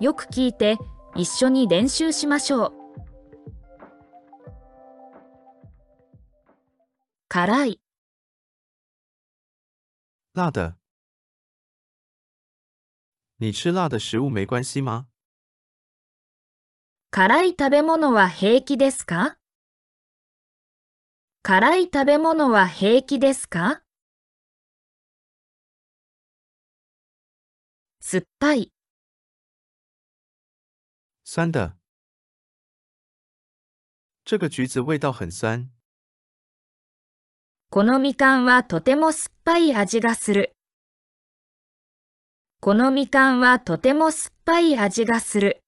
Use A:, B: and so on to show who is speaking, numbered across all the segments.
A: よく聞いて一緒に練習しましょう。辛い、
B: 辣的。你吃辣的食物没关系吗？
A: 辛い食べ物は平気ですか？辛い食べ物は平気ですか？酸っぱい、
B: 酸的。这个橘子味道很酸。
A: このみかんはとても酸っぱい味がする。このみかんはとても酸っぱい味がする。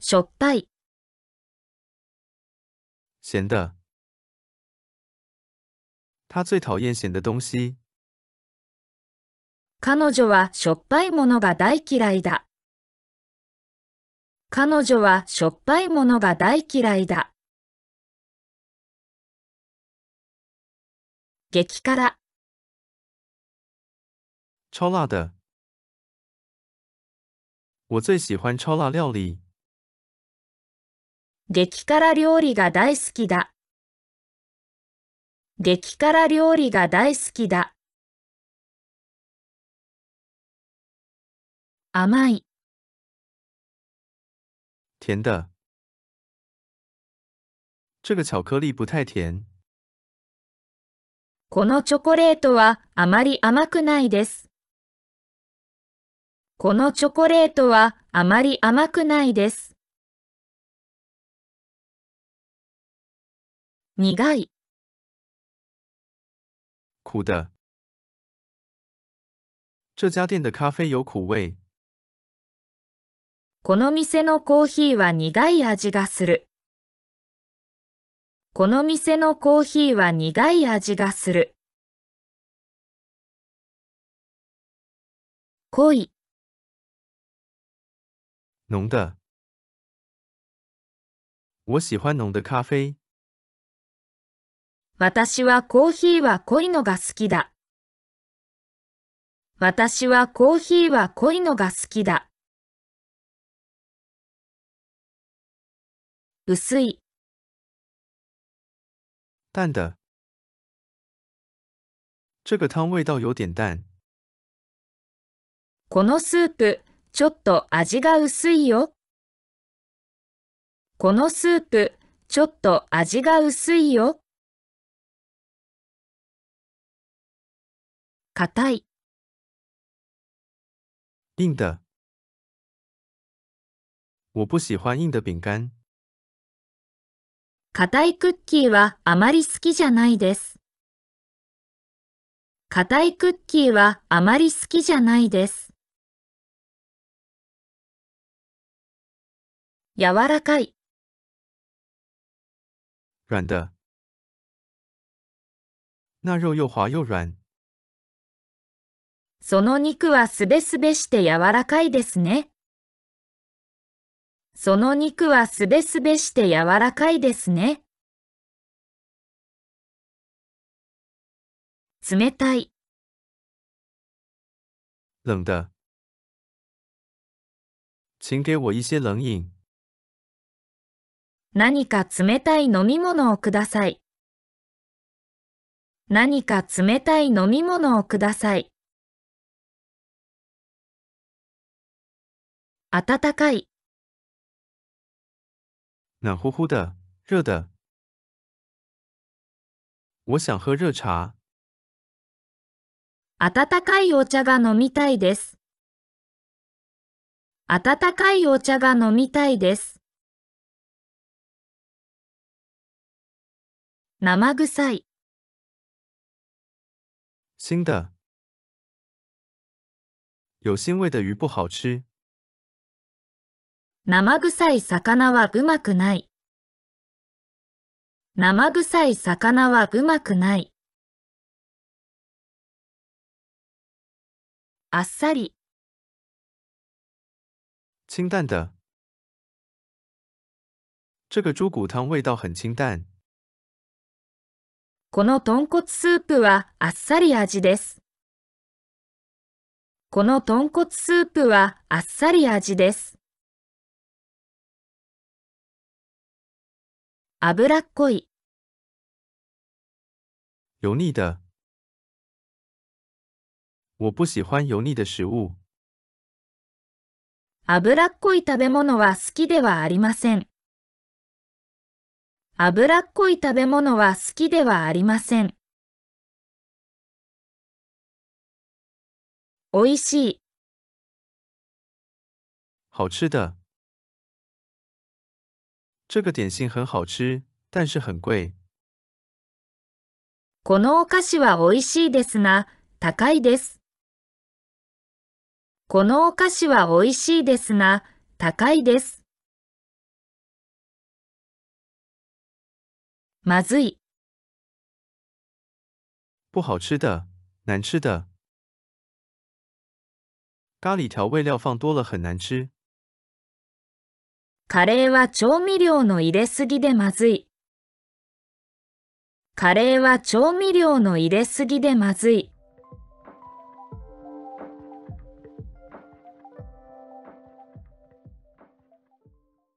A: しょっぱい、
B: 咸的。他最讨厌咸的东西。
A: 彼女はしょっぱいものが大嫌いだ。彼女はしょっぱいものが大嫌いだ。激辛、
B: 超辣的。我最喜欢超辣料理。
A: 激辛料理が大好きだ。激辛料理が大好きだ。甘い、
B: 甜的。这个巧克力不太甜。
A: このチョコレートはあまり甘くないです。このチョコレートはあまり甘くないです。苦い、
B: 苦的。这家店的咖啡有苦味。
A: この店のコーヒーは苦い味がする。この店のコーヒーは苦い味がする。濃い、
B: 浓的。我喜欢浓的咖啡。
A: 私はコーヒーは濃いのが好きだ。私はコーヒーは濃いのが好きだ。薄い、
B: 淡的。这个汤味道有点淡。
A: このスープ、ちょっと味が薄いよ。このスープ、ちょっと味が薄いよ。硬い、
B: 硬的。我不喜欢硬的饼干。
A: 硬いクッキーはあまり好きじゃないです。硬いクッキーはあまり好きじゃないです。柔らかい、
B: 软的。那肉又滑又软。
A: その肉はすべすべして柔らかいですね。その肉はすべすべして柔らかいですね。冷たい、
B: 冷的。请给我一些冷饮。
A: 何か冷たい飲み物をください。何か冷たい飲み物をください。温かい、
B: 暖乎乎的，热的。我想喝热茶。
A: 温かいお茶が飲みたいです。温かいお茶が飲みたいです。生臭い、
B: 新的。有腥味的鱼不好吃。
A: 生臭い魚はうまくない。生臭い魚はうまくない。あっさり、
B: 清淡的。这个猪骨汤味道很清淡。
A: この豚骨スープはあっさり味です。この豚骨スープはあっさり味です。脂っこい、
B: 油腻的。我不喜欢油腻的食物。
A: 脂っこい食べ物は好きではありません。脂っこい食べ物は好きではありません。おいしい、
B: 好吃的。这个点心很好吃，但是很贵。
A: このお菓子はおいしいですが、高いです。このお菓子はおいしいですが、高いです。まずい、
B: 不好吃的，难吃的。咖喱调味料放多了很难吃。
A: カレーは調味料の入れすぎでまずい。カレーは調味料の入れすぎでまずい。